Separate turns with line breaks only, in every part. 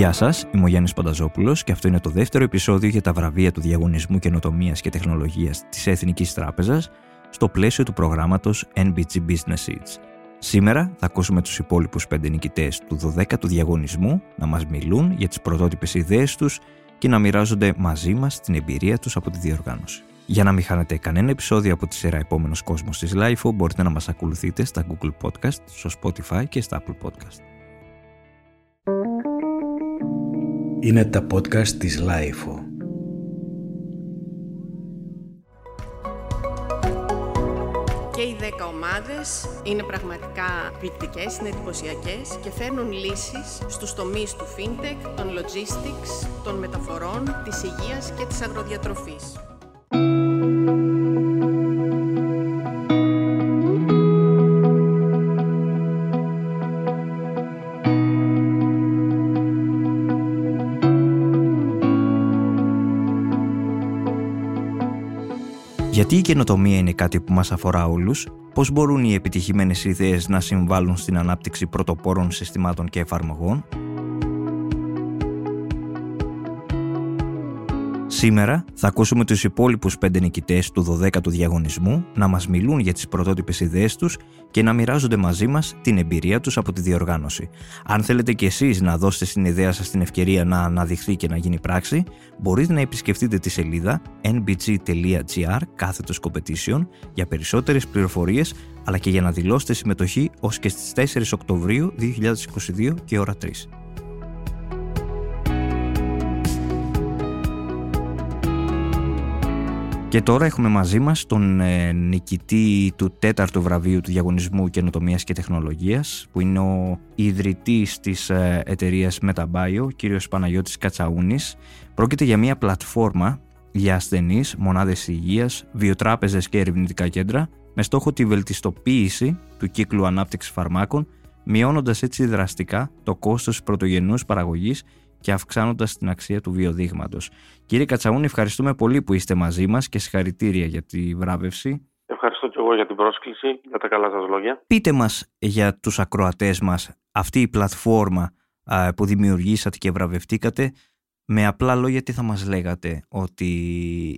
Γεια σας, είμαι ο Γιάννης Πανταζόπουλος και αυτό είναι το δεύτερο επεισόδιο για τα βραβεία του Διαγωνισμού Καινοτομίας και Τεχνολογίας της Εθνικής Τράπεζας στο πλαίσιο του προγράμματος NBG Business Seeds. Σήμερα θα ακούσουμε τους υπόλοιπους πέντε νικητές του 12ου διαγωνισμού να μας μιλούν για τις πρωτότυπες ιδέες τους και να μοιράζονται μαζί μας την εμπειρία τους από τη διοργάνωση. Για να μην χάνετε κανένα επεισόδιο από τη σειρά Επόμενος Κόσμος της LIFO, μπορείτε να μας ακολουθείτε στα Google Podcast, στο Spotify και στα Apple Podcast.
Είναι τα podcast της LIFO.
Και οι 10 ομάδες είναι πραγματικά ποιητικές, είναι εντυπωσιακές και φέρνουν λύσεις στους τομείς του fintech, των logistics, των μεταφορών, της υγείας και της αγροδιατροφής.
Γιατί η καινοτομία είναι κάτι που μας αφορά όλους, πώς μπορούν οι επιτυχημένες ιδέες να συμβάλλουν στην ανάπτυξη πρωτοπόρων συστημάτων και εφαρμογών, Σήμερα θα ακούσουμε τους υπόλοιπους πέντε νικητές του 12ου διαγωνισμού να μας μιλούν για τις πρωτότυπες ιδέες τους και να μοιράζονται μαζί μας την εμπειρία τους από τη διοργάνωση. Αν θέλετε και εσείς να δώσετε στην ιδέα σας την ευκαιρία να αναδειχθεί και να γίνει πράξη, μπορείτε να επισκεφτείτε τη σελίδα nbg.gr κάθετος competition για περισσότερες πληροφορίες αλλά και για να δηλώσετε συμμετοχή ως και στις 4 Οκτωβρίου 2022 και ώρα 3. Και τώρα έχουμε μαζί μας τον ε, νικητή του τέταρτου βραβείου του Διαγωνισμού Καινοτομίας και Τεχνολογίας που είναι ο ιδρυτής της ε, εταιρείας Metabio, κύριος Παναγιώτης Κατσαούνης. Πρόκειται για μια πλατφόρμα για ασθενείς, μονάδες υγείας, βιοτράπεζες και ερευνητικά κέντρα με στόχο τη βελτιστοποίηση του κύκλου ανάπτυξης φαρμάκων μειώνοντας έτσι δραστικά το κόστος πρωτογενούς παραγωγής και αυξάνοντας την αξία του βιοδείγματος. Κύριε Κατσαούνη, ευχαριστούμε πολύ που είστε μαζί μας και συγχαρητήρια για τη βράβευση.
Ευχαριστώ και εγώ για την πρόσκληση, για τα καλά σας λόγια.
Πείτε μας για τους ακροατές μας αυτή η πλατφόρμα που δημιουργήσατε και βραβευτήκατε. Με απλά λόγια τι θα μας λέγατε ότι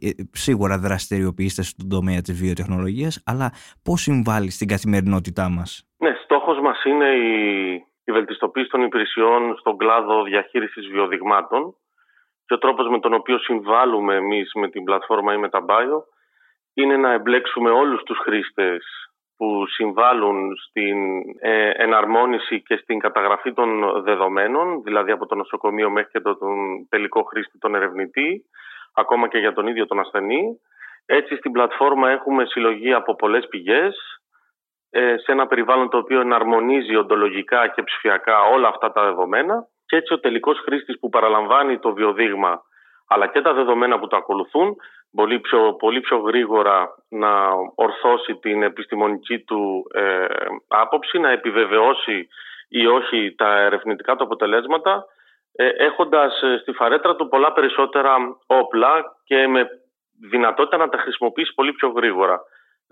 ε, σίγουρα δραστηριοποιήσετε στον τομέα της βιοτεχνολογίας αλλά πώς συμβάλλει στην καθημερινότητά μας;
Ναι, στόχος μας είναι η η βελτιστοποίηση των υπηρεσιών στον κλάδο διαχείρισης βιοδειγμάτων και ο τρόπος με τον οποίο συμβάλλουμε εμείς με την πλατφόρμα ή με τα Bio είναι να εμπλέξουμε όλους τους χρήστες που συμβάλλουν στην ε, εναρμόνιση και στην καταγραφή των δεδομένων, δηλαδή από το νοσοκομείο μέχρι και τον τελικό χρήστη, τον ερευνητή, ακόμα και για τον ίδιο τον ασθενή. Έτσι στην πλατφόρμα έχουμε συλλογή από πολλές πηγές, ε, σε ένα περιβάλλον το οποίο εναρμονίζει οντολογικά και ψηφιακά όλα αυτά τα δεδομένα και έτσι ο τελικός χρήστης που παραλαμβάνει το βιοδείγμα αλλά και τα δεδομένα που το ακολουθούν πολύ πιο, πολύ πιο γρήγορα να ορθώσει την επιστημονική του ε, άποψη, να επιβεβαιώσει ή όχι τα ερευνητικά του αποτελέσματα ε, έχοντας ε, στη φαρέτρα του πολλά περισσότερα όπλα και με δυνατότητα να τα χρησιμοποιήσει πολύ πιο γρήγορα.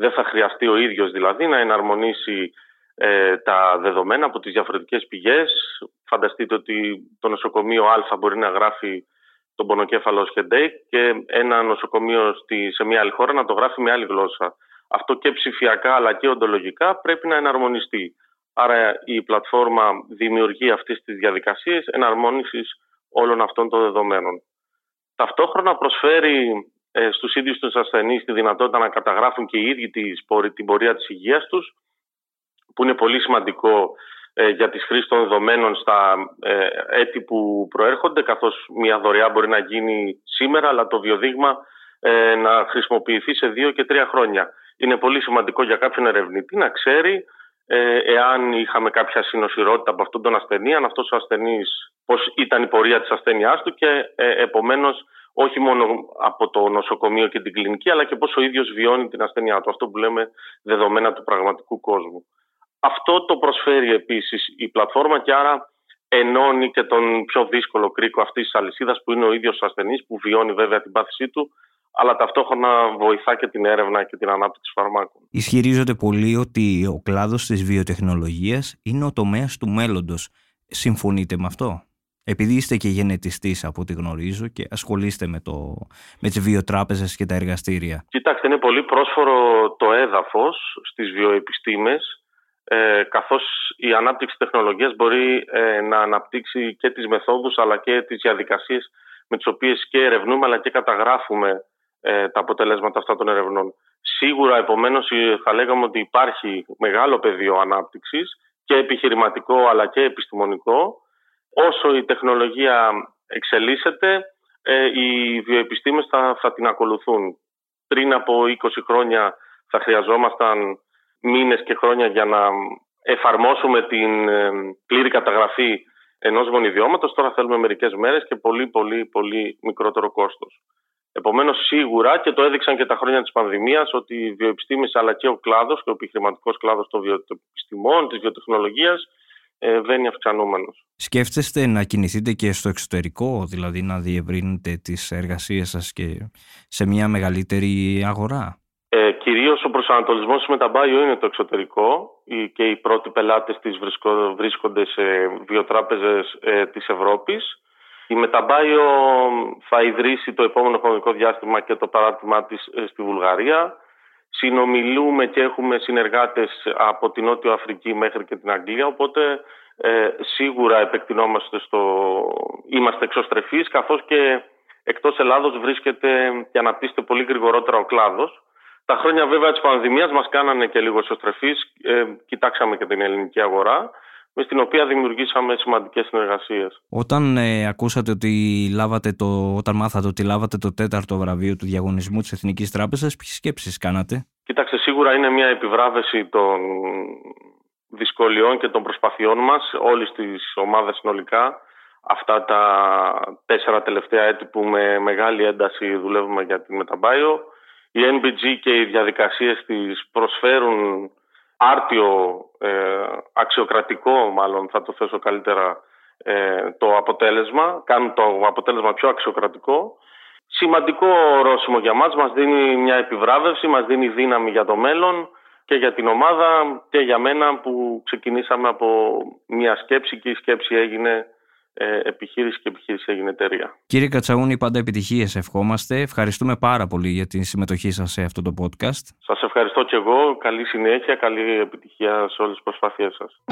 Δεν θα χρειαστεί ο ίδιος δηλαδή να εναρμονίσει ε, τα δεδομένα από τις διαφορετικές πηγές. Φανταστείτε ότι το νοσοκομείο Α μπορεί να γράφει τον πονοκέφαλο ως headache και ένα νοσοκομείο στη, σε μια άλλη χώρα να το γράφει με άλλη γλώσσα. Αυτό και ψηφιακά αλλά και οντολογικά πρέπει να εναρμονιστεί. Άρα η πλατφόρμα δημιουργεί αυτές τις διαδικασίες εναρμόνισης όλων αυτών των δεδομένων. Ταυτόχρονα προσφέρει ε, στους ίδιους τους ασθενείς τη δυνατότητα να καταγράφουν και οι ίδιοι την πορεία της υγείας τους που είναι πολύ σημαντικό ε, για τις χρήσεις των δεδομένων στα ε, έτη που προέρχονται καθώς μια δωρεά μπορεί να γίνει σήμερα αλλά το βιοδείγμα ε, να χρησιμοποιηθεί σε δύο και τρία χρόνια. Είναι πολύ σημαντικό για κάποιον ερευνητή να ξέρει εάν είχαμε κάποια συνοσυρότητα από αυτόν τον ασθενή, αν αυτός ο ασθενής πώς ήταν η πορεία της ασθένειάς του και επομένως όχι μόνο από το νοσοκομείο και την κλινική, αλλά και πώς ο ίδιος βιώνει την ασθένειά του. Αυτό που λέμε δεδομένα του πραγματικού κόσμου. Αυτό το προσφέρει επίσης η πλατφόρμα και άρα ενώνει και τον πιο δύσκολο κρίκο αυτής της αλυσίδας που είναι ο ίδιος ο ασθενής που βιώνει βέβαια την πάθησή του αλλά ταυτόχρονα βοηθά και την έρευνα και την ανάπτυξη φαρμάκων.
Ισχυρίζονται πολύ ότι ο κλάδος της βιοτεχνολογίας είναι ο τομέας του μέλλοντος. Συμφωνείτε με αυτό; Επειδή είστε και γενετιστής από ό,τι γνωρίζω και ασχολείστε με, το, με τις βιοτράπεζες και τα εργαστήρια.
Κοιτάξτε, είναι πολύ πρόσφορο το έδαφος στις βιοεπιστήμες ε, καθώς η ανάπτυξη τεχνολογίας μπορεί ε, να αναπτύξει και τις μεθόδους αλλά και τις διαδικασίες με τις οποίες και ερευνούμε αλλά και καταγράφουμε ε, τα αποτελέσματα αυτά των ερευνών. Σίγουρα, επομένως, ε, θα λέγαμε ότι υπάρχει μεγάλο πεδίο ανάπτυξης και επιχειρηματικό αλλά και επιστημονικό. Όσο η τεχνολογία εξελίσσεται, ε, οι βιοεπιστήμες θα, θα την ακολουθούν. Πριν από 20 χρόνια θα χρειαζόμασταν μήνες και χρόνια για να εφαρμόσουμε την πλήρη καταγραφή ενός γονιδιώματος. Τώρα θέλουμε μερικές μέρες και πολύ πολύ πολύ μικρότερο κόστος. Επομένως σίγουρα και το έδειξαν και τα χρόνια της πανδημίας ότι οι βιοεπιστήμες αλλά και ο κλάδος και ο επιχειρηματικός κλάδος των βιοεπιστημών, της βιοτεχνολογίας ε, βαίνει αυξανόμενος.
Σκέφτεστε να κινηθείτε και στο εξωτερικό, δηλαδή να διευρύνετε τις εργασίες σας και σε μια μεγαλύτερη αγορά;
Ε, κυρίως ο προσανατολισμός της Μεταμπάιο είναι το εξωτερικό και οι πρώτοι πελάτες της βρίσκονται σε βιοτράπεζες ε, της Ευρώπης. Η Μεταμπάιο θα ιδρύσει το επόμενο χρονικό διάστημα και το παράρτημά της ε, στη Βουλγαρία. Συνομιλούμε και έχουμε συνεργάτες από την Νότιο Αφρική μέχρι και την Αγγλία, οπότε ε, σίγουρα επεκτηνόμαστε στο... είμαστε εξωστρεφείς, καθώς και εκτός Ελλάδος βρίσκεται και αναπτύσσεται πολύ γρηγορότερα ο κλάδος. Τα χρόνια βέβαια της πανδημίας μας κάνανε και λίγο εξωστρεφείς, ε, κοιτάξαμε και την ελληνική αγορά με στην οποία δημιουργήσαμε σημαντικές συνεργασίες.
Όταν ε, ακούσατε ότι λάβατε το, όταν μάθατε ότι λάβατε το τέταρτο βραβείο του διαγωνισμού της Εθνικής Τράπεζας, ποιες σκέψεις κάνατε;
Κοίταξε, σίγουρα είναι μια επιβράβευση των δυσκολιών και των προσπαθειών μας, όλη της ομάδας συνολικά. Αυτά τα τέσσερα τελευταία έτη που με μεγάλη ένταση δουλεύουμε για την Μεταμπάιο. Η NBG και οι διαδικασίες της προσφέρουν άρτιο, ε, αξιοκρατικό μάλλον θα το θέσω καλύτερα ε, το αποτέλεσμα, κάνουν το αποτέλεσμα πιο αξιοκρατικό. Σημαντικό ορόσημο για μας, μας δίνει μια επιβράβευση, μας δίνει δύναμη για το μέλλον και για την ομάδα και για μένα που ξεκινήσαμε από μια σκέψη και η σκέψη έγινε ε, επιχείρηση και επιχείρηση έγινε εταιρεία.
Κύριε Κατσαούνη, πάντα επιτυχίες ευχόμαστε. Ευχαριστούμε πάρα πολύ για τη συμμετοχή σας σε αυτό το podcast.
Σας ευχαριστώ και εγώ. Καλή συνέχεια, καλή επιτυχία σε όλες τις προσπάθειές σας.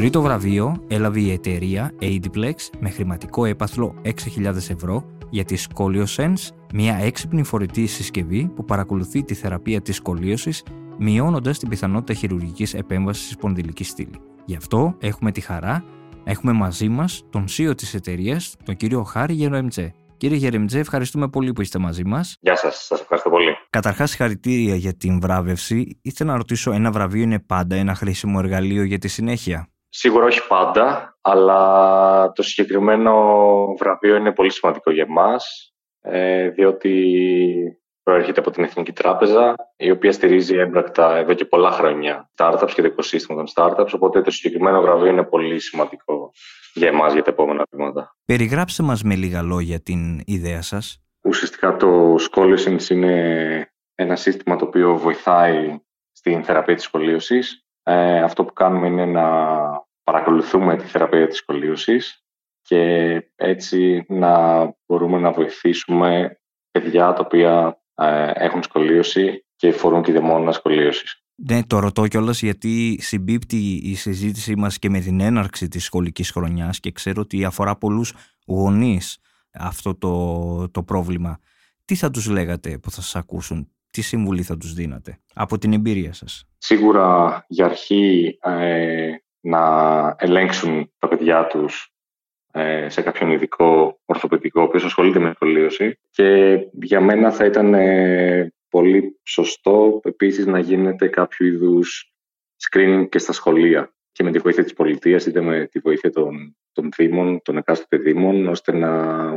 Τρίτο βραβείο έλαβε η εταιρεία Aidiplex με χρηματικό έπαθλο 6.000 ευρώ για τη ScolioSense, μια έξυπνη φορητή συσκευή που παρακολουθεί τη θεραπεία της σκολίωσης, μειώνοντας την πιθανότητα χειρουργικής επέμβασης στη σπονδυλική στήλη. Γι' αυτό έχουμε τη χαρά να έχουμε μαζί μας τον CEO της εταιρείας, τον κύριο Χάρη Γερεμτζέ. Κύριε Γερεμτζέ, ευχαριστούμε πολύ που είστε μαζί μας.
Γεια σας, σας ευχαριστώ πολύ.
Καταρχάς, συγχαρητήρια για την βράβευση. Ήθελα να ρωτήσω, ένα βραβείο είναι πάντα ένα χρήσιμο εργαλείο για τη συνέχεια;
Σίγουρα όχι πάντα, αλλά το συγκεκριμένο βραβείο είναι πολύ σημαντικό για εμάς, ε, διότι προέρχεται από την Εθνική Τράπεζα, η οποία στηρίζει έμπρακτα εδώ και πολλά χρόνια startups και το οικοσύστημα των startups, οπότε το συγκεκριμένο βραβείο είναι πολύ σημαντικό για εμάς για τα επόμενα βήματα.
Περιγράψτε μας με λίγα λόγια την ιδέα σας.
Ουσιαστικά το Scholicens είναι ένα σύστημα το οποίο βοηθάει στην θεραπεία της σχολείωσης ε, αυτό που κάνουμε είναι να παρακολουθούμε τη θεραπεία της σκολίωσης και έτσι να μπορούμε να βοηθήσουμε παιδιά τα οποία ε, έχουν σκολίωση και φορούν και δαιμόνα σκολίωσης.
Ναι, το ρωτώ κιόλας γιατί συμπίπτει η συζήτησή μας και με την έναρξη της σχολικής χρονιάς και ξέρω ότι αφορά πολλούς γονείς αυτό το, το πρόβλημα. Τι θα τους λέγατε που θα σας ακούσουν, τι συμβουλή θα τους δίνατε από την εμπειρία σας;
Σίγουρα για αρχή ε, να ελέγξουν τα παιδιά τους ε, σε κάποιον ειδικό ορθοπαιδικό ο οποίος ασχολείται με σχολείωση και για μένα θα ήταν ε, πολύ σωστό επίσης να γίνεται κάποιο είδους screening και στα σχολεία και με τη βοήθεια της πολιτείας είτε με τη βοήθεια των, των δήμων, των εκάστοτε δήμων ώστε να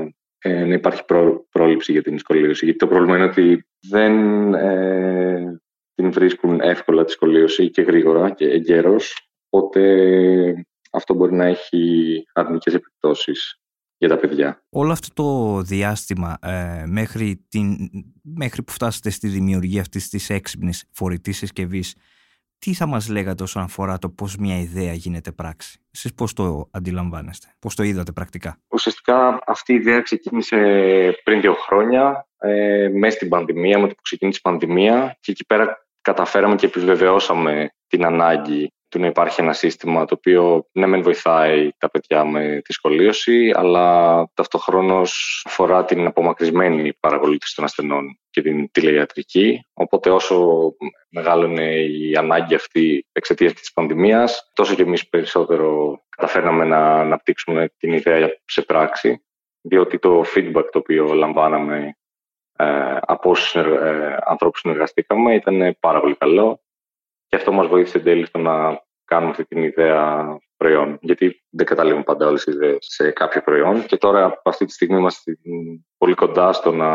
ε, να υπάρχει πρόληψη για την σκολίωση. Γιατί το πρόβλημα είναι ότι δεν ε, την βρίσκουν εύκολα τη σκολίωση και γρήγορα και εγκαίρως, οπότε αυτό μπορεί να έχει αρνητικές επιπτώσεις για τα παιδιά.
Όλο αυτό το διάστημα ε, μέχρι, την, μέχρι που φτάσετε στη δημιουργία αυτής της έξυπνης φορητής συσκευής, τι θα μας λέγατε όσον αφορά το πώς μια ιδέα γίνεται πράξη; Εσείς πώς το αντιλαμβάνεστε, πώς το είδατε πρακτικά;
Ουσιαστικά αυτή η ιδέα ξεκίνησε πριν δύο χρόνια, ε, μέσα στην πανδημία, με το που ξεκίνησε η πανδημία και εκεί πέρα καταφέραμε και επιβεβαιώσαμε την ανάγκη του να υπάρχει ένα σύστημα το οποίο ναι μεν βοηθάει τα παιδιά με τη σχολείωση αλλά ταυτοχρόνως αφορά την απομακρυσμένη παρακολούθηση των ασθενών και την τηλεϊατρική. Οπότε όσο μεγάλωνε η ανάγκη αυτή εξαιτίας της πανδημίας, τόσο και εμείς περισσότερο καταφέρναμε να αναπτύξουμε την ιδέα σε πράξη. Διότι το feedback το οποίο λαμβάναμε ε, από όσους ε, ανθρώπους συνεργαστήκαμε ήταν πάρα πολύ καλό και αυτό μας βοήθησε εν τέλει στο να κάνουμε αυτή την ιδέα προϊόν. Γιατί δεν καταλήγουν πάντα όλες οι ιδέες σε κάποιο προϊόν. Και τώρα αυτή τη στιγμή είμαστε πολύ κοντά στο να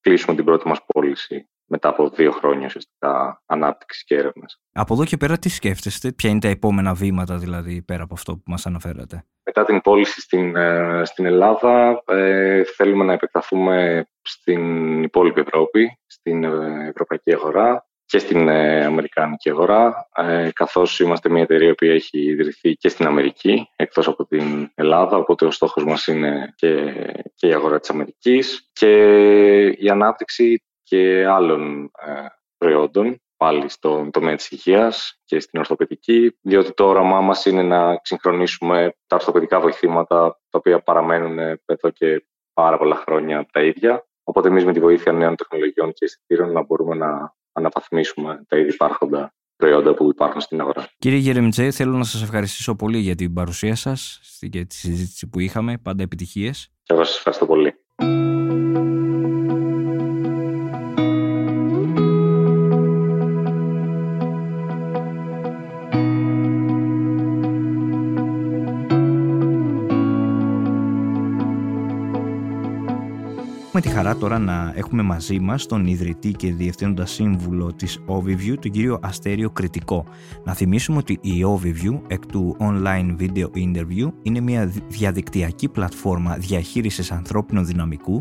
κλείσουμε την πρώτη μας πώληση μετά από δύο χρόνια ουσιαστικά ανάπτυξης και έρευνας.
Από εδώ και πέρα τι σκέφτεστε, ποια είναι τα επόμενα βήματα δηλαδή πέρα από αυτό που μας αναφέρατε;
Μετά την πώληση στην, ε, στην Ελλάδα ε, θέλουμε να επεκταθούμε στην υπόλοιπη Ευρώπη, στην ε, ευρωπαϊκή αγορά και στην ε, Αμερικάνικη αγορά, ε, καθώς είμαστε μια εταιρεία που έχει ιδρυθεί και στην Αμερική, εκτός από την Ελλάδα, οπότε ο στόχος μας είναι και, και η αγορά της Αμερικής και η ανάπτυξη και άλλων ε, προϊόντων, πάλι στον τομέα της υγείας και στην ορθοπαιδική, διότι το όραμά μας είναι να συγχρονίσουμε τα ορθοπαιδικά βοηθήματα, τα οποία παραμένουν εδώ και πάρα πολλά χρόνια τα ίδια. Οπότε εμείς με τη βοήθεια νέων τεχνολογιών και αισθητήρων να μπορούμε να αναβαθμίσουμε τα ήδη υπάρχοντα προϊόντα που υπάρχουν στην αγορά.
Κύριε Γερεμιτζέ, θέλω να σας ευχαριστήσω πολύ για την παρουσία σας και τη συζήτηση που είχαμε. Πάντα επιτυχίες.
Και εγώ σας ευχαριστώ πολύ.
Έχουμε τη χαρά τώρα να έχουμε μαζί μας τον ιδρυτή και διευθύνοντα σύμβουλο της Overview, τον κύριο Αστέριο Κριτικό. Να θυμίσουμε ότι η Overview, εκ του Online Video Interview, είναι μια διαδικτυακή πλατφόρμα διαχείρισης ανθρώπινου δυναμικού,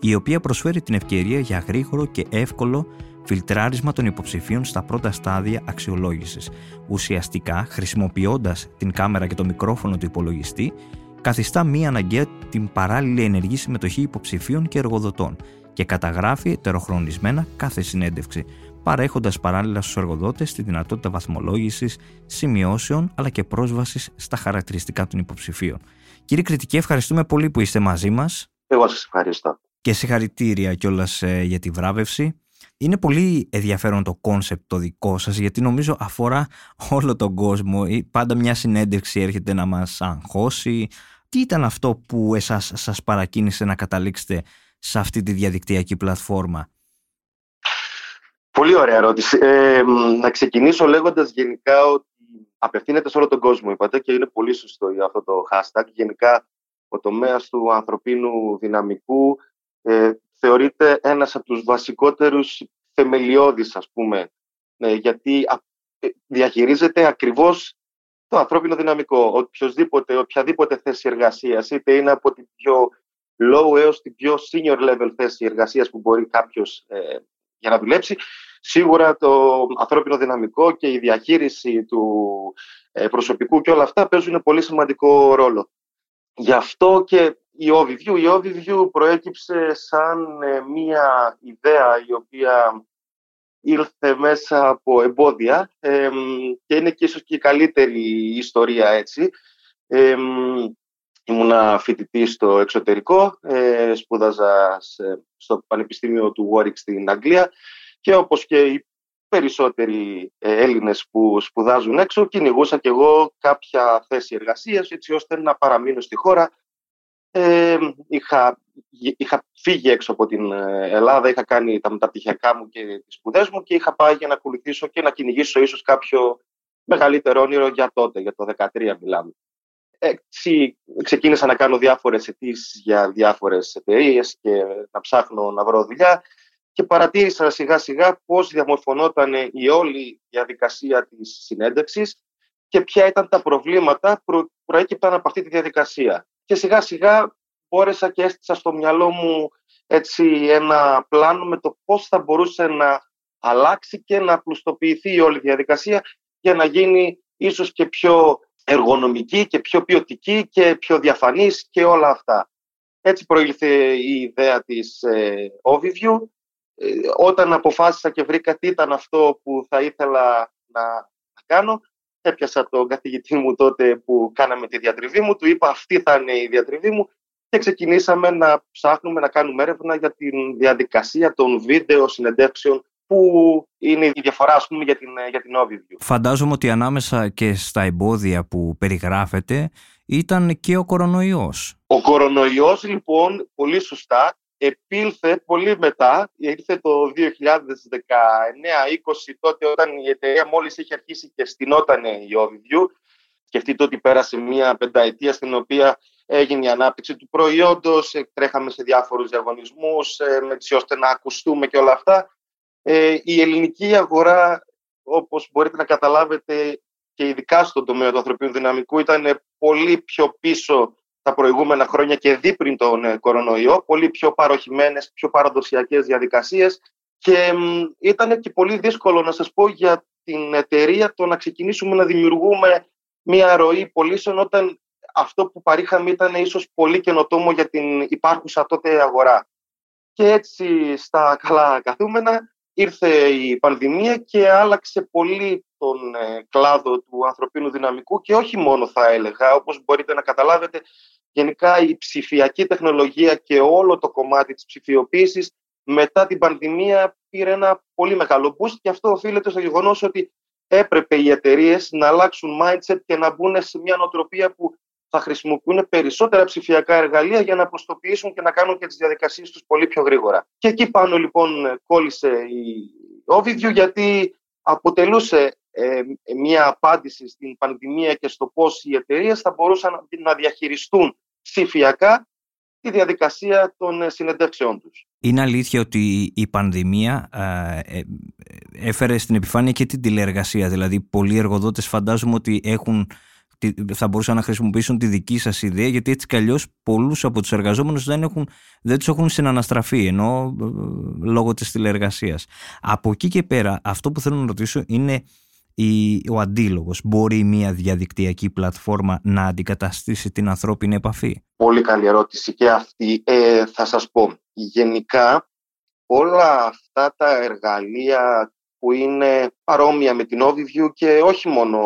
η οποία προσφέρει την ευκαιρία για γρήγορο και εύκολο φιλτράρισμα των υποψηφίων στα πρώτα στάδια αξιολόγησης. Ουσιαστικά, χρησιμοποιώντας την κάμερα και το μικρόφωνο του υπολογιστή, καθιστά μη αναγκαία την παράλληλη ενεργή συμμετοχή υποψηφίων και εργοδοτών και καταγράφει ετεροχρονισμένα κάθε συνέντευξη, παρέχοντας παράλληλα στους εργοδότες τη δυνατότητα βαθμολόγησης, σημειώσεων αλλά και πρόσβασης στα χαρακτηριστικά των υποψηφίων. Κύριε Κριτική, ευχαριστούμε πολύ που είστε μαζί μας.
Εγώ σας ευχαριστώ.
Και συγχαρητήρια κιόλας ε, για τη βράβευση. Είναι πολύ ενδιαφέρον το κόνσεπτ το δικό σας γιατί νομίζω αφορά όλο τον κόσμο. Πάντα μια συνέντευξη έρχεται να μας αγχώσει. Τι ήταν αυτό που εσάς σας παρακίνησε να καταλήξετε σε αυτή τη διαδικτυακή πλατφόρμα;
Πολύ ωραία ερώτηση. Ε, να ξεκινήσω λέγοντας γενικά ότι απευθύνεται σε όλο τον κόσμο, είπατε, και είναι πολύ σωστό για αυτό το hashtag. Γενικά, ο τομέας του ανθρωπίνου δυναμικού ε, θεωρείται ένας από τους βασικότερους θεμελιώδεις, ας πούμε, ε, γιατί ε, διαχειρίζεται ακριβώς το ανθρώπινο δυναμικό. Οποιοδήποτε, οποιαδήποτε θέση εργασίας, είτε είναι από την πιο low έως την πιο senior level θέση εργασίας που μπορεί κάποιος ε, για να δουλέψει, σίγουρα το ανθρώπινο δυναμικό και η διαχείριση του προσωπικού και όλα αυτά παίζουν πολύ σημαντικό ρόλο. Γι' αυτό και η overview. Η overview προέκυψε σαν ε, μία ιδέα η οποία ήρθε μέσα από εμπόδια και είναι και ίσως και η καλύτερη ιστορία έτσι. Ε, ήμουνα φοιτητή στο εξωτερικό, ε, σπούδαζα στο Πανεπιστήμιο του Warwick στην Αγγλία και όπως και οι περισσότεροι ε, Έλληνες που σπουδάζουν έξω, κυνηγούσα και εγώ κάποια θέση εργασίας έτσι ώστε να παραμείνω στη χώρα ε, είχα, είχα φύγει έξω από την ε, Ελλάδα, είχα κάνει τα μεταπτυχιακά μου και τις σπουδές μου και είχα πάει για να ακολουθήσω και να κυνηγήσω ίσως κάποιο μεγαλύτερο όνειρο για τότε, για το 2013 μιλάμε. Έτσι ξεκίνησα να κάνω διάφορες αιτήσεις για διάφορες εταιρείες και να ψάχνω να βρω δουλειά και παρατήρησα σιγά σιγά πώς διαμορφωνόταν η όλη διαδικασία της συνέντευξης και ποια ήταν τα προβλήματα που προέκυπταν από αυτή τη διαδικασία. Και σιγά σιγά μπόρεσα και έστησα στο μυαλό μου έτσι ένα πλάνο με το πώς θα μπορούσε να αλλάξει και να πλουστοποιηθεί η όλη διαδικασία για να γίνει ίσως και πιο εργονομική και πιο ποιοτική και πιο διαφανής και όλα αυτά. Έτσι προήλθε η ιδέα της ε, Overview. Ε, όταν αποφάσισα και βρήκα τι ήταν αυτό που θα ήθελα να, να κάνω, έπιασα τον καθηγητή μου τότε που κάναμε τη διατριβή μου, του είπα αυτή θα είναι η διατριβή μου και ξεκινήσαμε να ψάχνουμε να κάνουμε έρευνα για τη διαδικασία των βίντεο συνεντεύξεων που είναι η διαφορά ας πούμε, για την, για την overview.
Φαντάζομαι ότι ανάμεσα και στα εμπόδια που περιγράφεται ήταν και ο κορονοϊός.
Ο κορονοϊός λοιπόν πολύ σωστά επήλθε πολύ μετά, ήρθε το 2019-20 τότε όταν η εταιρεία μόλις είχε αρχίσει και στηνόταν η overview Σκεφτείτε ότι πέρασε μια πενταετία στην οποία έγινε η ανάπτυξη του προϊόντος, ε, τρέχαμε σε διάφορους διαγωνισμούς, ε, έτσι ώστε να ακουστούμε και όλα αυτά. Ε, η ελληνική αγορά, όπως μπορείτε να καταλάβετε και ειδικά στον τομέα του ανθρωπίνου δυναμικού, ήταν πολύ πιο πίσω τα προηγούμενα χρόνια και δει πριν τον κορονοϊό, πολύ πιο παροχημένες, πιο παραδοσιακές διαδικασίες και ήταν και πολύ δύσκολο να σας πω για την εταιρεία το να ξεκινήσουμε να δημιουργούμε μια ροή πωλήσεων όταν αυτό που παρήχαμε ήταν ίσως πολύ καινοτόμο για την υπάρχουσα τότε αγορά. Και έτσι στα καλά καθούμενα ήρθε η πανδημία και άλλαξε πολύ τον ε, κλάδο του ανθρωπίνου δυναμικού και όχι μόνο θα έλεγα, όπως μπορείτε να καταλάβετε, γενικά η ψηφιακή τεχνολογία και όλο το κομμάτι της ψηφιοποίησης μετά την πανδημία πήρε ένα πολύ μεγάλο boost και αυτό οφείλεται στο γεγονός ότι έπρεπε οι εταιρείες να αλλάξουν mindset και να μπουν σε μια νοοτροπία που θα χρησιμοποιούν περισσότερα ψηφιακά εργαλεία για να προστοποιήσουν και να κάνουν και τις διαδικασίες τους πολύ πιο γρήγορα. Και εκεί πάνω λοιπόν κόλλησε η Ovidio γιατί αποτελούσε ε, μια απάντηση στην πανδημία και στο πώς οι εταιρείες θα μπορούσαν να διαχειριστούν ψηφιακά τη διαδικασία των ε, συνεντεύξεών τους.
Είναι αλήθεια ότι η πανδημία ε, έφερε στην επιφάνεια και την τηλεεργασία. Δηλαδή, πολλοί εργοδότες φαντάζομαι ότι έχουν, θα μπορούσαν να χρησιμοποιήσουν τη δική σας ιδέα, γιατί έτσι κι αλλιώς πολλούς από τους εργαζόμενους δεν, έχουν, δεν τους έχουν συναναστραφεί, ενώ λόγω της τηλεεργασίας. Από εκεί και πέρα, αυτό που θέλω να ρωτήσω είναι ο αντίλογος. Μπορεί μια διαδικτυακή πλατφόρμα να αντικαταστήσει την ανθρώπινη επαφή;
Πολύ καλή ερώτηση και αυτή. Ε, θα σας πω, γενικά όλα αυτά τα εργαλεία που είναι παρόμοια με την Overview και όχι μόνο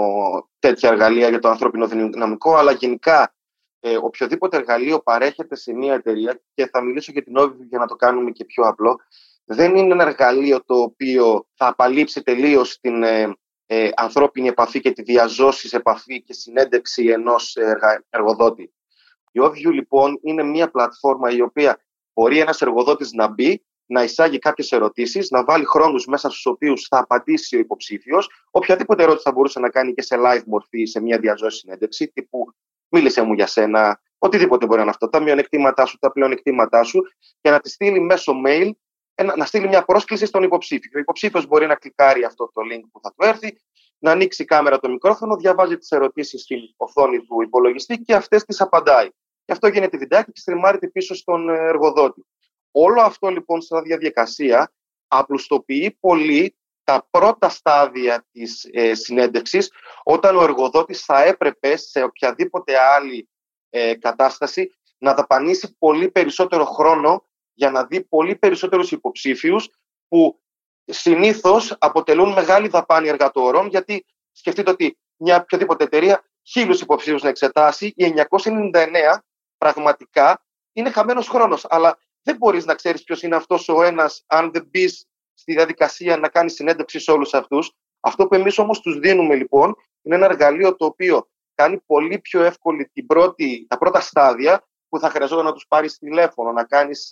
τέτοια εργαλεία για το ανθρώπινο δυναμικό, αλλά γενικά ε, οποιοδήποτε εργαλείο παρέχεται σε μια εταιρεία και θα μιλήσω για την Overview για να το κάνουμε και πιο απλό, δεν είναι ένα εργαλείο το οποίο θα απαλείψει τελείως την ε, ε, ανθρώπινη επαφή και τη διαζώσης επαφή και συνέντευξη ενός εργοδότη. Η Overview λοιπόν είναι μια πλατφόρμα η οποία μπορεί ένας εργοδότης να μπει, να εισάγει κάποιες ερωτήσεις, να βάλει χρόνους μέσα στους οποίους θα απαντήσει ο υποψήφιος. Οποιαδήποτε ερώτηση θα μπορούσε να κάνει και σε live μορφή, σε μια διαζώση συνέντευξη, τύπου μίλησε μου για σένα, οτιδήποτε μπορεί να είναι αυτό, τα μειονεκτήματά σου, τα πλεονεκτήματά σου, και να τη στείλει μέσω mail να στείλει μια πρόσκληση στον υποψήφιο. Ο υποψήφιος μπορεί να κλικάρει αυτό το link που θα του έρθει, να ανοίξει η κάμερα το μικρόφωνο, διαβάζει τις ερωτήσεις στην οθόνη του υπολογιστή και αυτές τις απαντάει. Και αυτό γίνεται βιντεάκι και στριμάρεται πίσω στον εργοδότη. Όλο αυτό λοιπόν σαν διαδικασία απλουστοποιεί πολύ τα πρώτα στάδια της ε, συνέντευξης όταν ο εργοδότης θα έπρεπε σε οποιαδήποτε άλλη ε, κατάσταση να δαπανίσει πολύ περισσότερο χρόνο για να δει πολύ περισσότερους υποψήφιους που συνήθως αποτελούν μεγάλη δαπάνη εργατόρων γιατί σκεφτείτε ότι μια οποιαδήποτε εταιρεία χίλιους υποψήφιους να εξετάσει, οι 999 πραγματικά είναι χαμένος χρόνος. Αλλά δεν μπορείς να ξέρεις ποιος είναι αυτός ο ένας αν δεν μπεις στη διαδικασία να κάνεις συνέντευξη σε όλους αυτούς. Αυτό που εμείς όμως τους δίνουμε λοιπόν είναι ένα εργαλείο το οποίο κάνει πολύ πιο εύκολη την πρώτη, τα πρώτα στάδια που θα χρειαζόταν να τους πάρεις τηλέφωνο, να κάνεις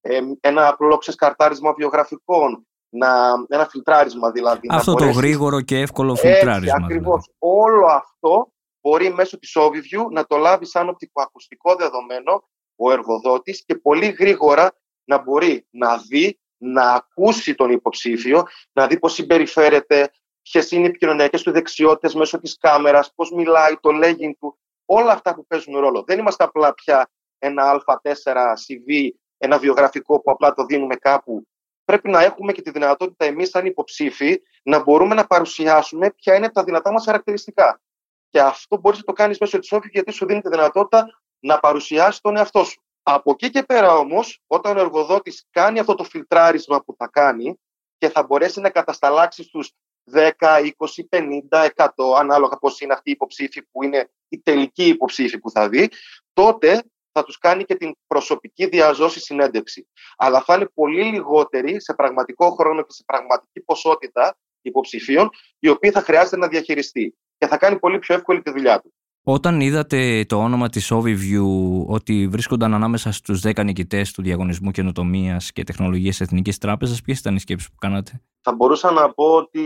ε, ε, ένα απλό ξεσκαρτάρισμα βιογραφικών, να, ένα φιλτράρισμα δηλαδή.
Αυτό το γρήγορο και εύκολο φιλτράρισμα. Έτσι,
ακριβώς. Δηλαδή. Όλο αυτό μπορεί μέσω της Overview να το λάβεις σαν οπτικοακουστικό δεδομένο ο εργοδότης και πολύ γρήγορα να μπορεί να δει, να ακούσει τον υποψήφιο, να δει πώς συμπεριφέρεται, ποιες είναι οι επικοινωνιακές του δεξιότητες μέσω της κάμερας, πώς μιλάει, το legging του. Όλα αυτά που παίζουν ρόλο. Δεν είμαστε απλά πια ένα Α4 CV, ένα βιογραφικό που απλά το δίνουμε κάπου. Πρέπει να έχουμε και τη δυνατότητα εμείς, σαν υποψήφοι, να μπορούμε να παρουσιάσουμε ποια είναι τα δυνατά μας χαρακτηριστικά. Και αυτό μπορείς να το κάνεις μέσω της όφης, γιατί σου δίνει τη δυνατότητα να παρουσιάσεις τον εαυτό σου. Από εκεί και πέρα όμως, όταν ο εργοδότης κάνει αυτό το φιλτράρισμα που θα κάνει και θα μπορέσει να κατασταλάξει στους 10, 20, 50, 100, ανάλογα πώς είναι αυτοί οι υποψήφοι που είναι οι τελικοί υποψήφοι που θα δει, τότε θα τους κάνει και την προσωπική διαζώση συνέντευξη. Αλλά θα είναι πολύ λιγότεροι σε πραγματικό χρόνο και σε πραγματική ποσότητα υποψηφίων, οι οποίοι θα χρειάζεται να διαχειριστεί και θα κάνει πολύ πιο εύκολη τη δουλειά του.
Όταν είδατε το όνομα της Overview ότι βρίσκονταν ανάμεσα στους 10 νικητές του διαγωνισμού καινοτομίας και τεχνολογίας Εθνικής Τράπεζας, ποιες ήταν οι σκέψεις που κάνατε;
Θα μπορούσα να πω ότι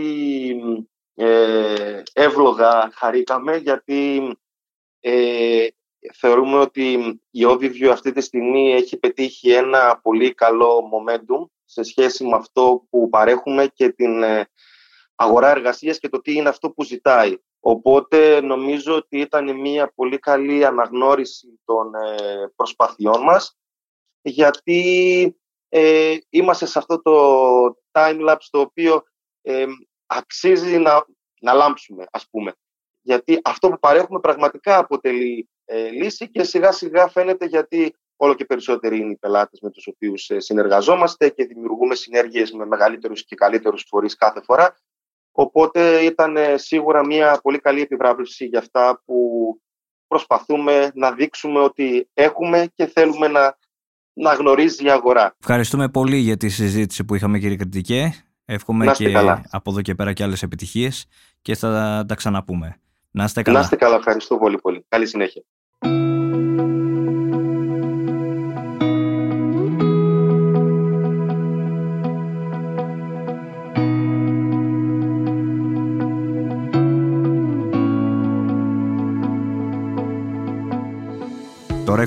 ε, εύλογα χαρήκαμε γιατί ε, θεωρούμε ότι η Overview αυτή τη στιγμή έχει πετύχει ένα πολύ καλό momentum σε σχέση με αυτό που παρέχουμε και την ε, αγορά εργασίας και το τι είναι αυτό που ζητάει. Οπότε νομίζω ότι ήταν μια πολύ καλή αναγνώριση των ε, προσπαθειών μας γιατί ε, είμαστε σε αυτό το time-lapse το οποίο ε, αξίζει να, να λάμψουμε ας πούμε. Γιατί αυτό που παρέχουμε πραγματικά αποτελεί ε, λύση και σιγά σιγά φαίνεται γιατί όλο και περισσότεροι είναι οι πελάτες με τους οποίους συνεργαζόμαστε και δημιουργούμε συνέργειες με μεγαλύτερους και καλύτερους φορείς κάθε φορά Οπότε ήταν ε, σίγουρα μια πολύ καλή επιβράβευση για αυτά που προσπαθούμε να δείξουμε ότι έχουμε και θέλουμε να, να γνωρίζει η αγορά.
Ευχαριστούμε πολύ για τη συζήτηση που είχαμε κύριε Κριτικέ. Εύχομαι και από εδώ και πέρα και άλλες επιτυχίες και θα τα ξαναπούμε. Να είστε καλά.
Να είστε καλά. Ευχαριστώ πολύ πολύ. Καλή συνέχεια.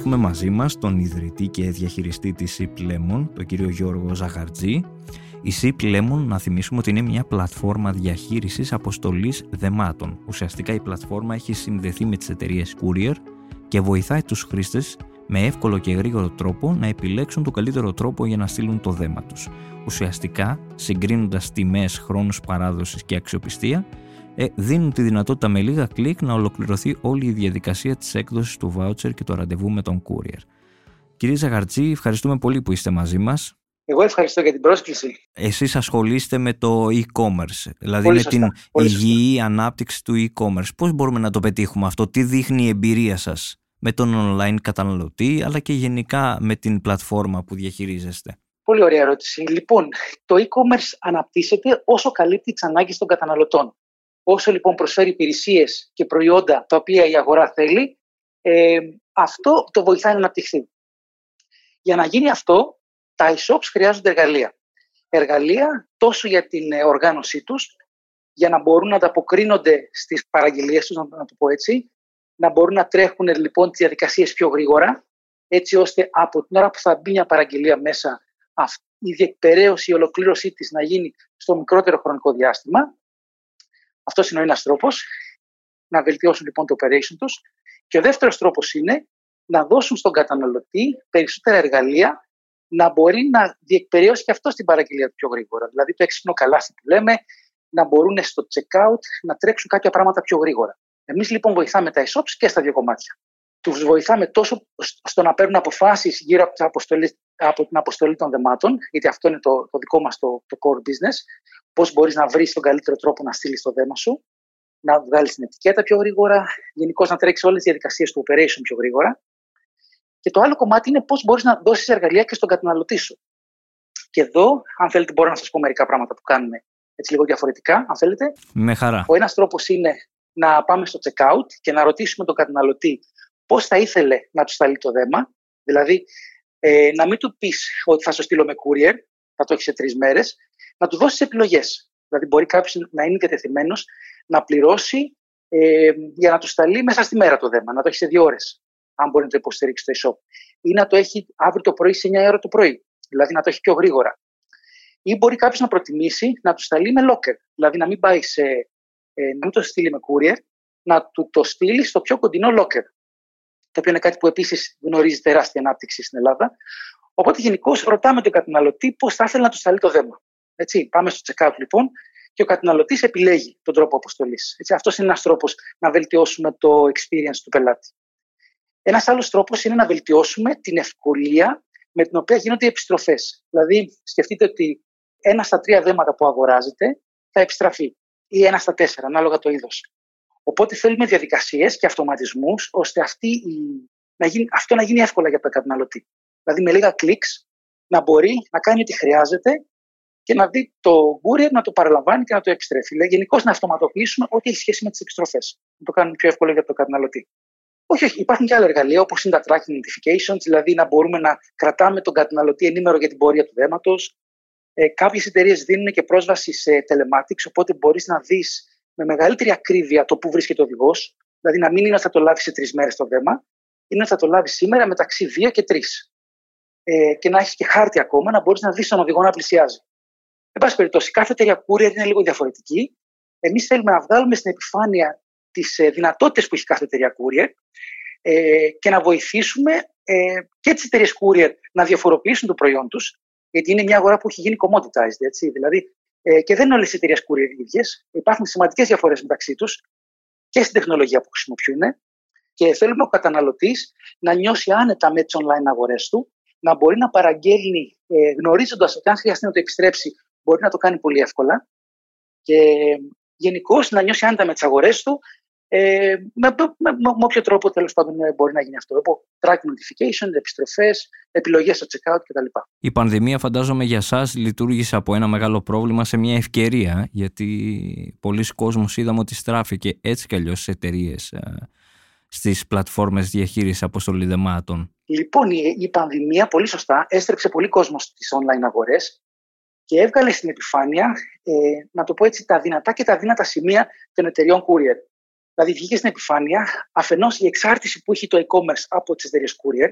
Έχουμε μαζί μας τον ιδρυτή και διαχειριστή της Sip Lemon, τον κύριο Γιώργο Ζαχαρτζή. Η Sip Lemon, να θυμίσουμε ότι είναι μια πλατφόρμα διαχείρισης αποστολής δεμάτων. Ουσιαστικά η πλατφόρμα έχει συνδεθεί με τις εταιρείες Courier και βοηθάει τους χρήστες με εύκολο και γρήγορο τρόπο να επιλέξουν το καλύτερο τρόπο για να στείλουν το δέμα τους. Ουσιαστικά, συγκρίνοντας τιμές, χρόνους παράδοσης και αξιοπιστία, ε, δίνουν τη δυνατότητα με λίγα κλικ να ολοκληρωθεί όλη η διαδικασία της έκδοσης του voucher και το ραντεβού με τον courier. Κύριε Ζαγαρτζή, ευχαριστούμε πολύ που είστε μαζί μας.
Εγώ ευχαριστώ για την πρόσκληση.
Εσείς ασχολείστε με το e-commerce, δηλαδή με την υγιή ανάπτυξη του e-commerce. Πώς μπορούμε να το πετύχουμε αυτό, τι δείχνει η εμπειρία σας με τον online καταναλωτή, αλλά και γενικά με την πλατφόρμα που διαχειρίζεστε;
Πολύ ωραία ερώτηση. Λοιπόν, το e-commerce αναπτύσσεται όσο καλύπτει τις ανάγκες των καταναλωτών. Όσο λοιπόν προσφέρει υπηρεσίες και προϊόντα τα οποία η αγορά θέλει, ε, αυτό το βοηθάει να αναπτυχθεί. Για να γίνει αυτό, τα e-shops χρειάζονται εργαλεία. Εργαλεία τόσο για την ε, οργάνωσή τους, για να μπορούν να ανταποκρίνονται στις παραγγελίες τους, να το πω έτσι, να μπορούν να τρέχουν λοιπόν τις διαδικασίες πιο γρήγορα, έτσι ώστε από την ώρα που θα μπει μια παραγγελία μέσα, η διεκπαιρέωση, η ολοκλήρωσή της να γίνει στο μικρότερο χρονικό διάστημα αυτός είναι ο ένας τρόπος, να βελτιώσουν λοιπόν το operation τους. Και ο δεύτερος τρόπος είναι να δώσουν στον καταναλωτή περισσότερα εργαλεία να μπορεί να διεκπαιρεώσει και αυτό στην παραγγελία του πιο γρήγορα. Δηλαδή το έξυπνο καλάθι που λέμε, να μπορούν στο checkout να τρέξουν κάποια πράγματα πιο γρήγορα. Εμείς λοιπόν βοηθάμε τα e-shops και στα δύο κομμάτια. Τους βοηθάμε τόσο στο να παίρνουν αποφάσεις γύρω από την, αποστολή, από την αποστολή των δεμάτων, γιατί αυτό είναι το, το δικό μας το, το core business, πώς μπορείς να βρεις τον καλύτερο τρόπο να στείλεις το δέμα σου, να βγάλεις την ετικέτα πιο γρήγορα, γενικώς να τρέξεις όλες τις διαδικασίες του operation πιο γρήγορα. Και το άλλο κομμάτι είναι πώς μπορείς να δώσεις εργαλεία και στον καταναλωτή σου. Και εδώ, αν θέλετε, μπορώ να σας πω μερικά πράγματα που κάνουμε έτσι λίγο διαφορετικά, αν θέλετε.
Με χαρά.
Ο ένας τρόπος είναι να πάμε στο checkout και να ρωτήσουμε τον καταναλωτή πώς θα ήθελε να του σταλεί το δέμα. Δηλαδή, ε, να μην του πεις ότι θα σου στείλω με courier, θα το έχεις σε τρεις μέρες, να του δώσεις επιλογές. Δηλαδή, μπορεί κάποιος να είναι κατευθυμένο να πληρώσει ε, για να του σταλεί μέσα στη μέρα το δέμα, να το έχει σε δύο ώρες, αν μπορεί να το υποστηρίξει το e-shop. Ή να το έχει αύριο το πρωί σε 9 ώρα το πρωί, δηλαδή να το έχει πιο γρήγορα. Ή μπορεί κάποιος να προτιμήσει να του σταλεί με locker. Δηλαδή να μην πάει σε. Ε, να μην το στείλει με courier, να του το στείλει στο πιο κοντινό locker. Το οποίο είναι κάτι που επίσης γνωρίζει τεράστια ανάπτυξη στην Ελλάδα. Οπότε γενικώ ρωτάμε τον καταναλωτή πώς θα ήθελε να του σταλεί το δέμα. Έτσι, πάμε στο checkout λοιπόν και ο καταναλωτής επιλέγει τον τρόπο αποστολής. Αυτός είναι ένας τρόπος να βελτιώσουμε το experience του πελάτη. Ένας άλλος τρόπος είναι να βελτιώσουμε την ευκολία με την οποία γίνονται οι επιστροφές. Δηλαδή, σκεφτείτε ότι ένα στα τρία δέματα που αγοράζετε θα επιστραφεί ή ένα στα τέσσερα, ανάλογα το είδος. Οπότε θέλουμε διαδικασίες και αυτοματισμούς ώστε αυτή η, να γίνει, αυτό να γίνει εύκολα για τον καταναλωτή. Δηλαδή, με λίγα κλικς να μπορεί να κάνει ό,τι χρειάζεται και να δει το courier να το παραλαμβάνει και να το επιστρέφει. Δηλαδή, γενικώς να αυτοματοποιήσουμε ό,τι έχει σχέση με τις επιστροφές. Να το κάνουμε πιο εύκολο για τον καταναλωτή. Όχι, όχι, υπάρχουν και άλλα εργαλεία όπως είναι τα tracking notifications, δηλαδή να μπορούμε να κρατάμε τον καταναλωτή ενήμερο για την πορεία του δέματος. Ε, Κάποιες εταιρείες δίνουν και πρόσβαση σε telematics, οπότε μπορείς να δεις με μεγαλύτερη ακρίβεια το που βρίσκεται ο οδηγός. Δηλαδή να μην είναι ότι θα το λάβει σε τρεις μέρες το δέμα, είναι ότι θα το λάβει σήμερα μεταξύ δύο και τρεις. Ε, και να έχει και χάρτη ακόμα να μπορείς να δεις τον οδηγό να πλησιάζει. Εν πάση περιπτώσει, κάθε εταιρεία courier είναι λίγο διαφορετική. Εμείς θέλουμε να βγάλουμε στην επιφάνεια τις ε, δυνατότητες που έχει κάθε εταιρεία courier ε, και να βοηθήσουμε ε, και τις εταιρείες courier να διαφοροποιήσουν το προϊόν τους, γιατί είναι μια αγορά που έχει γίνει commoditized. Έτσι. Δηλαδή, ε, και δεν είναι όλες οι εταιρείες courier ίδιες. Υπάρχουν σημαντικές διαφορές μεταξύ τους και στην τεχνολογία που χρησιμοποιούν. Και θέλουμε ο καταναλωτής να νιώσει άνετα με τις online αγορές του, να μπορεί να παραγγέλνει ε, γνωρίζοντας ότι αν χρειαστεί να το επιστρέψει, μπορεί να το κάνει πολύ εύκολα. Και γενικώς να νιώσει άνετα με τις αγορές του ε, με, με, με, όποιο τρόπο τέλος πάντων ε, μπορεί να γίνει αυτό. Από track notification, επιστροφές, επιλογές στο checkout κτλ.
Η πανδημία, φαντάζομαι για εσά, λειτουργήσε από ένα μεγάλο πρόβλημα σε μια ευκαιρία, γιατί πολλοί κόσμος είδαμε ότι στράφηκε έτσι κι αλλιώς στι εταιρείες ε, στις πλατφόρμες διαχείρισης αποστολή δεμάτων.
Λοιπόν, η, η πανδημία, πολύ σωστά, έστρεψε πολύ κόσμο στις online αγορές και έβγαλε στην επιφάνεια, ε, να το πω έτσι, τα δυνατά και τα δύνατα σημεία των εταιριών courier. Δηλαδή, βγήκε στην επιφάνεια αφενός η εξάρτηση που έχει το e-commerce από τις εταιρείες courier.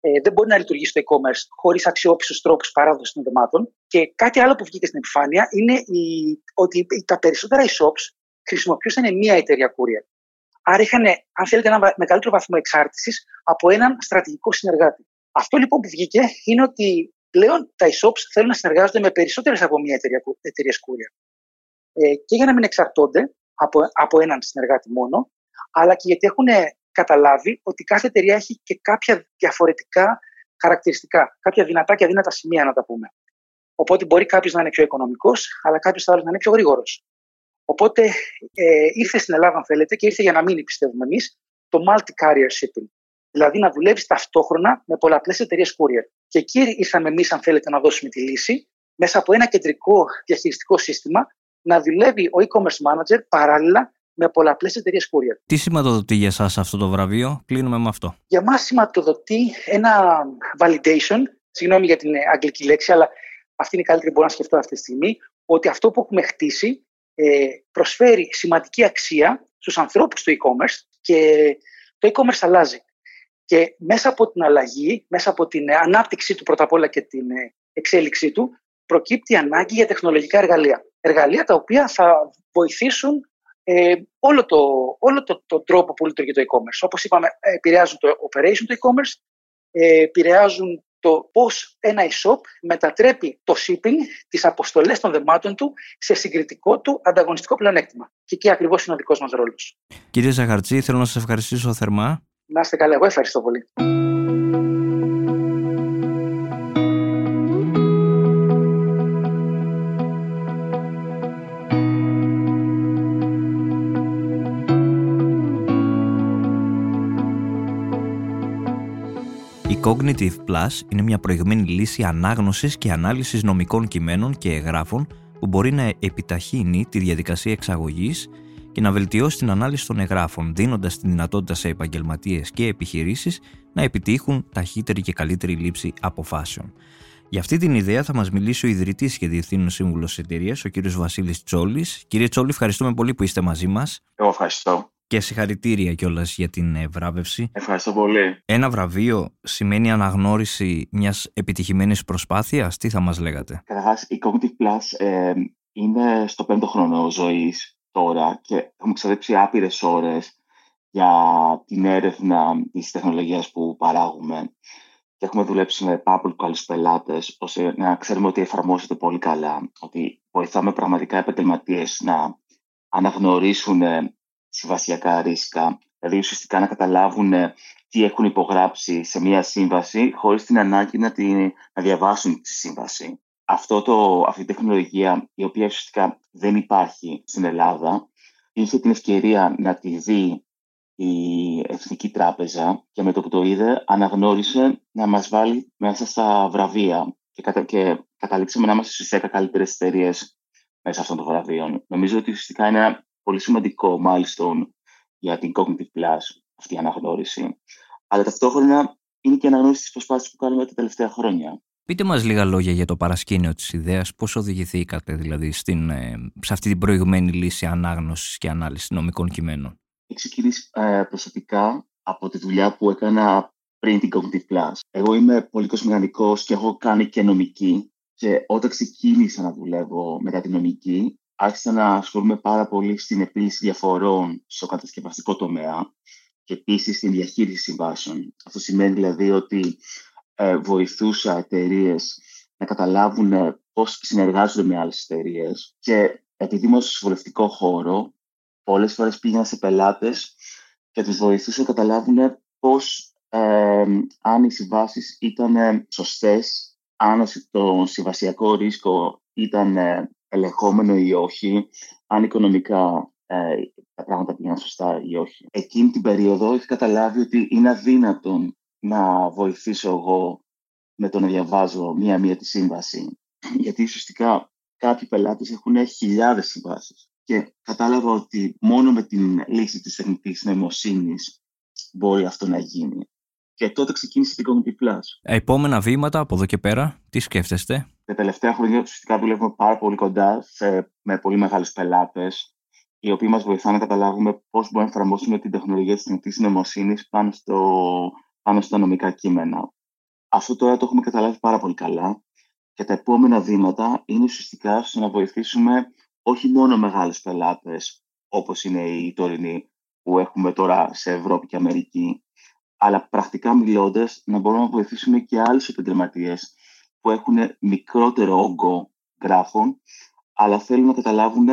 Ε, δεν μπορεί να λειτουργήσει το e-commerce χωρίς αξιόπιστους τρόπους παράδοσης των δεμάτων. Και κάτι άλλο που βγήκε στην επιφάνεια είναι η, ότι τα περισσότερα e-shops χρησιμοποιούσαν μία εταιρεία courier. Άρα είχαν, αν θέλετε, ένα μεγαλύτερο βαθμό εξάρτησης από έναν στρατηγικό συνεργάτη. Αυτό λοιπόν που βγήκε είναι ότι πλέον τα e-shops θέλουν να συνεργάζονται με περισσότερες από μία εταιρεία courier. Ε, και για να μην εξαρτώνται, από, από έναν συνεργάτη μόνο, αλλά και γιατί έχουν καταλάβει ότι κάθε εταιρεία έχει και κάποια διαφορετικά χαρακτηριστικά, κάποια δυνατά και αδύνατα σημεία να τα πούμε. Οπότε μπορεί κάποιος να είναι πιο οικονομικός, αλλά κάποιος άλλος να είναι πιο γρήγορος. Οπότε ε, ήρθε στην Ελλάδα, αν θέλετε, και ήρθε για να μείνει, πιστεύουμε εμείς, το multi-carrier shipping. Δηλαδή να δουλεύεις ταυτόχρονα με πολλαπλές εταιρείες courier. Και εκεί ήρθαμε εμείς, αν θέλετε, να δώσουμε τη λύση μέσα από ένα κεντρικό διαχειριστικό σύστημα να δουλεύει ο e-commerce manager παράλληλα με πολλαπλές εταιρείες courier.
Τι σηματοδοτεί για εσάς αυτό το βραβείο, κλείνουμε με αυτό.
Για μας σηματοδοτεί ένα validation, συγγνώμη για την αγγλική λέξη, αλλά αυτή είναι η καλύτερη που μπορώ να σκεφτώ αυτή τη στιγμή, ότι αυτό που έχουμε χτίσει ε, προσφέρει σημαντική αξία στους ανθρώπους του e-commerce και το e-commerce αλλάζει. Και μέσα από την αλλαγή, μέσα από την ανάπτυξή του πρώτα απ' όλα και την ε, εξέλιξή του, προκύπτει ανάγκη για τεχνολογικά εργαλεία εργαλεία τα οποία θα βοηθήσουν ε, όλο, το, όλο το, το τρόπο που λειτουργεί το e-commerce. Όπως είπαμε, επηρεάζουν το operation του e-commerce, ε, επηρεάζουν το πώς ένα e-shop μετατρέπει το shipping, τις αποστολές των δεμάτων του σε συγκριτικό του ανταγωνιστικό πλεονέκτημα. Και εκεί ακριβώς είναι ο δικός μας ρόλος.
Κύριε Ζαχαρτζή, θέλω να σας ευχαριστήσω θερμά.
Να είστε καλά, εγώ ευχαριστώ πολύ.
Cognitive Plus είναι μια προηγμένη λύση ανάγνωσης και ανάλυσης νομικών κειμένων και εγγράφων που μπορεί να επιταχύνει τη διαδικασία εξαγωγής και να βελτιώσει την ανάλυση των εγγράφων, δίνοντας τη δυνατότητα σε επαγγελματίες και επιχειρήσεις να επιτύχουν ταχύτερη και καλύτερη λήψη αποφάσεων. Για αυτή την ιδέα θα μας μιλήσει ο ιδρυτής και διευθύνων σύμβουλος της εταιρείας, ο κύριος Βασίλης Τσόλης. Κύριε Τσόλη, ευχαριστούμε πολύ που είστε μαζί μας.
Εγώ ευχαριστώ.
Και συγχαρητήρια κιόλας για την βράβευση.
Ευχαριστώ πολύ.
Ένα βραβείο σημαίνει αναγνώριση μιας επιτυχημένης προσπάθειας; Τι θα μας λέγατε;
Καταρχάς, η Cognitive Plus ε, είναι στο πέμπτο χρόνο ζωής τώρα και έχουμε ξοδέψει άπειρες ώρες για την έρευνα της τεχνολογίας που παράγουμε και έχουμε δουλέψει με πάρα πολύ καλούς πελάτες, ώστε να ξέρουμε ότι εφαρμόζεται πολύ καλά, ότι βοηθάμε πραγματικά επαγγελματίες να αναγνωρίσουν ε, συμβασιακά ρίσκα, δηλαδή ουσιαστικά να καταλάβουν ε, τι έχουν υπογράψει σε μια σύμβαση, χωρίς την ανάγκη να, την, να διαβάσουν τη σύμβαση. Αυτό το, αυτή η τεχνολογία, η οποία ουσιαστικά δεν υπάρχει στην Ελλάδα, είχε την ευκαιρία να τη δει η Εθνική Τράπεζα και με το που το είδε αναγνώρισε να μας βάλει μέσα στα βραβεία και, κατα... και καταλήξαμε να είμαστε στις 10 καλύτερες εταιρείες μέσα αυτών των βραβείων. Νομίζω ότι ουσιαστικά είναι ένα πολύ σημαντικό milestone για την Cognitive Plus αυτή η αναγνώριση. Αλλά ταυτόχρονα είναι και αναγνώριση της προσπάθειας που κάνουμε τα τελευταία χρόνια.
Πείτε μας λίγα λόγια για το παρασκήνιο της ιδέας, πώς οδηγηθήκατε δηλαδή στην, ε, σε αυτή την προηγουμένη λύση ανάγνωσης και ανάλυσης νομικών κειμένων;
Έχει ξεκινήσει ε, προσωπικά από τη δουλειά που έκανα πριν την Cognitive Plus. Εγώ είμαι πολιτικός μηχανικός και έχω κάνει και νομική και όταν ξεκίνησα να δουλεύω μετά την νομική άρχισα να ασχολούμαι πάρα πολύ στην επίλυση διαφορών στο κατασκευαστικό τομέα και επίσης στην διαχείριση συμβάσεων. Αυτό σημαίνει δηλαδή ότι ε, βοηθούσα εταιρείες να καταλάβουν ε, πώς συνεργάζονται με άλλες εταιρείες και επειδή είμαι στο συμβολευτικό χώρο πολλές φορές πήγαινα σε πελάτες και τους βοηθούσα να καταλάβουν πώς ε, αν οι συμβάσεις ήταν σωστές, αν το συμβασιακό ρίσκο ήταν ε, ελεγχόμενο ή όχι, αν οικονομικά ε, τα πράγματα πήγαν σωστά ή όχι. Εκείνη την περίοδο είχα καταλάβει ότι είναι αδύνατον να βοηθήσω εγώ με το να διαβάζω μία-μία τη σύμβαση. Γιατί ουσιαστικά κάποιοι πελάτες έχουν χιλιάδες συμβάσεις και κατάλαβα ότι μόνο με την λύση της τεχνητής νοημοσύνης μπορεί αυτό να γίνει. Και τότε ξεκίνησε την Cognitive Plus.
Επόμενα βήματα από εδώ και πέρα, τι σκέφτεστε;
Τα τελευταία χρόνια ουσιαστικά δουλεύουμε πάρα πολύ κοντά σε, με πολύ μεγάλους πελάτες οι οποίοι μας βοηθάνε να καταλάβουμε πώς μπορούμε να εφαρμόσουμε την τεχνολογία της τεχνητής νοημοσύνης πάνω, στο, πάνω στα νομικά κείμενα. Αυτό τώρα το έχουμε καταλάβει πάρα πολύ καλά και τα επόμενα βήματα είναι ουσιαστικά στο να βοηθήσουμε όχι μόνο μεγάλες πελάτες όπως είναι οι τωρινοί που έχουμε τώρα σε Ευρώπη και Αμερική, αλλά πρακτικά μιλώντας να μπορούμε να βοηθήσουμε και άλλους επαγγελματίες που έχουν μικρότερο όγκο γράφων, αλλά θέλουν να καταλάβουν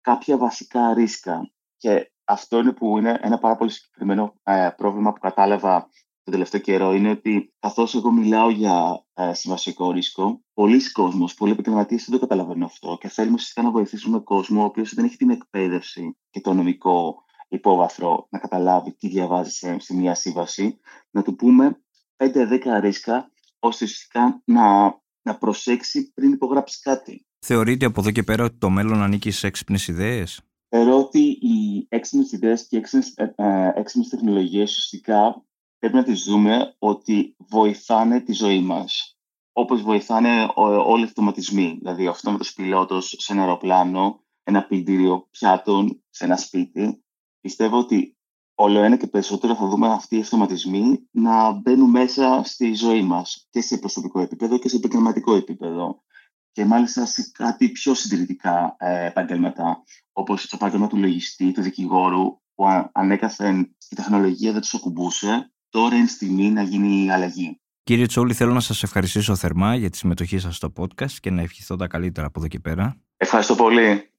κάποια βασικά ρίσκα. Και αυτό είναι που είναι ένα πάρα πολύ συγκεκριμένο ε, πρόβλημα που κατάλαβα τον τελευταίο καιρό είναι ότι καθώς εγώ μιλάω για ε, συμβασικό ρίσκο, πολλοί κόσμοι, πολλοί επαγγελματίες δεν το καταλαβαίνουν αυτό και θέλουμε ουσιαστικά να βοηθήσουμε κόσμο ο οποίος δεν έχει την εκπαίδευση και το νομικό υπόβαθρο να καταλάβει τι διαβάζει σε, σε μια σύμβαση, να του πούμε 5-10 ρίσκα ώστε ουσιαστικά να, να προσέξει πριν υπογράψει κάτι.
Θεωρείτε από εδώ και πέρα ότι το μέλλον ανήκει σε έξυπνες ιδέες;
Θεωρώ ότι οι έξυπνες ιδέες και οι έξυπνες ε, τεχνολογίες ουσιαστικά πρέπει να τις δούμε ότι βοηθάνε τη ζωή μας. Όπως βοηθάνε όλοι οι αυτοματισμοί. Δηλαδή, ο αυτόματος πιλότος σε ένα αεροπλάνο, ένα πιλτήριο πιάτων σε ένα σπίτι. Πιστεύω ότι όλο ένα και περισσότερο θα δούμε αυτοί οι αυτοματισμοί να μπαίνουν μέσα στη ζωή μας και σε προσωπικό επίπεδο και σε επαγγελματικό επίπεδο. Και μάλιστα σε κάτι πιο συντηρητικά ε, επαγγέλματα, όπως το επάγγελμα του λογιστή, του δικηγόρου, που ανέκαθεν η τεχνολογία δεν τους ακουμπούσε τώρα είναι στιγμή να γίνει η αλλαγή.
Κύριε Τσόλη, θέλω να σας ευχαριστήσω θερμά για τη συμμετοχή σας στο podcast και να ευχηθώ τα καλύτερα από εδώ και πέρα.
Ευχαριστώ πολύ.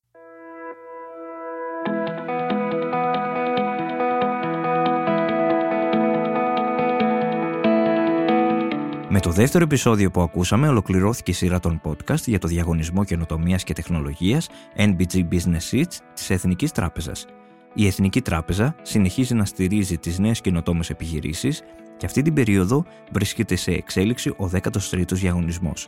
Με το δεύτερο επεισόδιο που ακούσαμε ολοκληρώθηκε η σειρά των podcast για το διαγωνισμό καινοτομίας και τεχνολογίας NBG Business Seats της Εθνικής Τράπεζας. Η Εθνική Τράπεζα συνεχίζει να στηρίζει τις νέες καινοτόμες επιχειρήσεις και αυτή την περίοδο βρίσκεται σε εξέλιξη ο 13ο διαγωνισμός.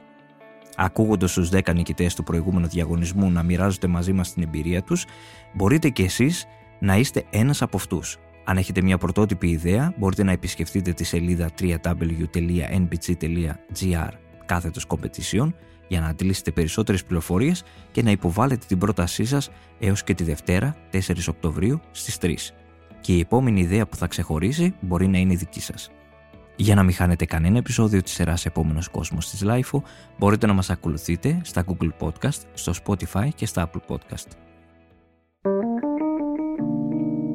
Ακούγοντας τους 10 νικητές του προηγούμενου διαγωνισμού να μοιράζονται μαζί μας την εμπειρία τους, μπορείτε και εσείς να είστε ένας από αυτούς. Αν έχετε μια πρωτότυπη ιδέα, μπορείτε να επισκεφτείτε τη σελίδα www.nbg.gr κάθετος competition για να αντιλήσετε περισσότερες πληροφορίες και να υποβάλλετε την πρότασή σας έως και τη Δευτέρα 4 Οκτωβρίου στις 3. και η επόμενη ιδέα που θα ξεχωρίσει μπορεί να είναι δική σας. Για να μην χάνετε κανένα επεισόδιο της σειράς Επόμενος Κόσμος της LIFO, μπορείτε να μας ακολουθείτε στα Google Podcast, στο Spotify και στα Apple Podcast.